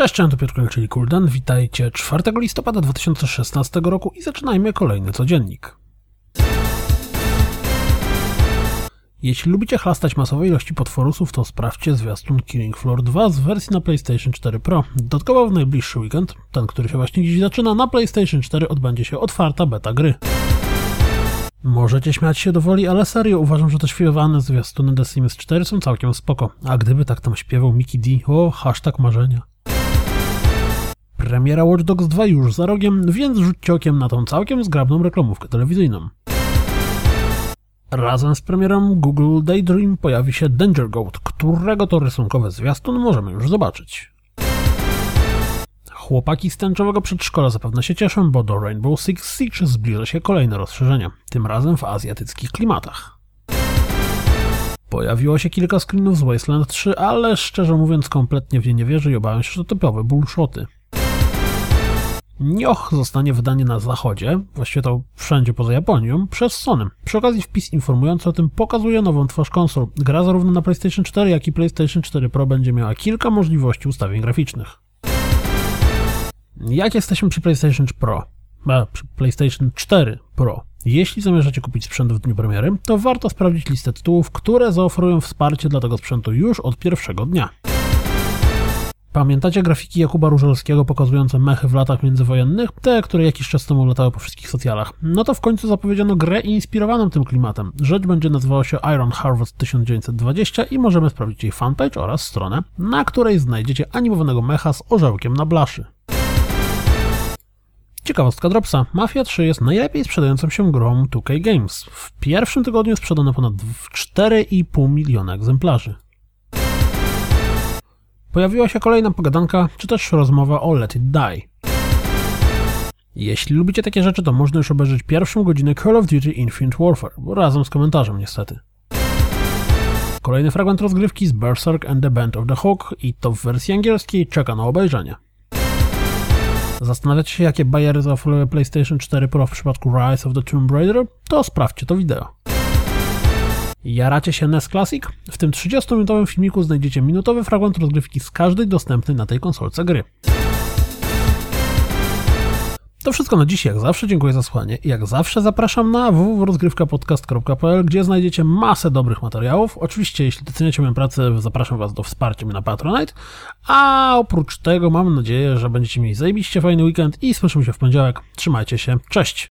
Cześć, cześć, to Piotr czyli Kuldan. Witajcie 4 listopada 2016 roku i zaczynajmy kolejny codziennik. Jeśli lubicie chlastać masowe ilości potworusów, to sprawdźcie zwiastun Killing Floor 2 z wersji na PlayStation 4 Pro. Dodatkowo w najbliższy weekend, ten, który się właśnie dziś zaczyna, na PlayStation 4 odbędzie się otwarta beta gry. Możecie śmiać się do woli, ale serio uważam, że te śpiewane zwiastuny The Sims 4 są całkiem spoko. A gdyby tak tam śpiewał Mickey D, o, hashtag marzenia. Premiera Watch Dogs 2 już za rogiem, więc rzućcie okiem na tą całkiem zgrabną reklamówkę telewizyjną. Razem z premierą Google Daydream pojawi się Danger Goat, którego to rysunkowe zwiastun możemy już zobaczyć. Chłopaki z tęczowego przedszkola zapewne się cieszą, bo do Rainbow Six Siege zbliża się kolejne rozszerzenie, tym razem w azjatyckich klimatach. Pojawiło się kilka screenów z Wasteland 3, ale szczerze mówiąc kompletnie w nie nie wierzę i obawiam się, że to typowe bullshoty. Nioh zostanie wydany na zachodzie, właściwie to wszędzie poza Japonią, przez Sony. Przy okazji wpis informujący o tym pokazuje nową twarz konsol. Gra zarówno na PlayStation 4, jak i PlayStation 4 Pro będzie miała kilka możliwości ustawień graficznych. Jak jesteśmy przy PlayStation Pro? A, przy PlayStation 4 Pro. Jeśli zamierzacie kupić sprzęt w dniu premiery, to warto sprawdzić listę tytułów, które zaoferują wsparcie dla tego sprzętu już od pierwszego dnia. Pamiętacie grafiki Jakuba Różelskiego pokazujące mechy w latach międzywojennych? Te, które jakiś czas temu latały po wszystkich socjalach. No to w końcu zapowiedziano grę inspirowaną tym klimatem. Rzecz będzie nazywała się Iron Harvest 1920 i możemy sprawdzić jej fanpage oraz stronę, na której znajdziecie animowanego mecha z orzełkiem na blaszy. Ciekawostka Dropsa. Mafia 3 jest najlepiej sprzedającą się grą 2K Games. W pierwszym tygodniu sprzedano ponad 4,5 miliona egzemplarzy. Pojawiła się kolejna pogadanka, czy też rozmowa o Let It Die. Jeśli lubicie takie rzeczy, to można już obejrzeć pierwszą godzinę Call of Duty Infinite Warfare, bo razem z komentarzem niestety. Kolejny fragment rozgrywki z Berserk and the Band of the Hawk i to w wersji angielskiej czeka na obejrzenie. Zastanawiacie się, jakie bajery zaoferuje PlayStation 4 Pro w przypadku Rise of the Tomb Raider? To sprawdźcie to wideo. Jaracie się NES Classic? W tym 30-minutowym filmiku znajdziecie minutowy fragment rozgrywki z każdej dostępnej na tej konsolce gry. To wszystko na dziś, jak zawsze dziękuję za słuchanie jak zawsze zapraszam na www.rozgrywkapodcast.pl, gdzie znajdziecie masę dobrych materiałów. Oczywiście, jeśli doceniacie moją pracę, zapraszam Was do wsparcia mnie na Patronite, a oprócz tego mam nadzieję, że będziecie mieli zajebiście fajny weekend i słyszymy się w poniedziałek. Trzymajcie się, cześć!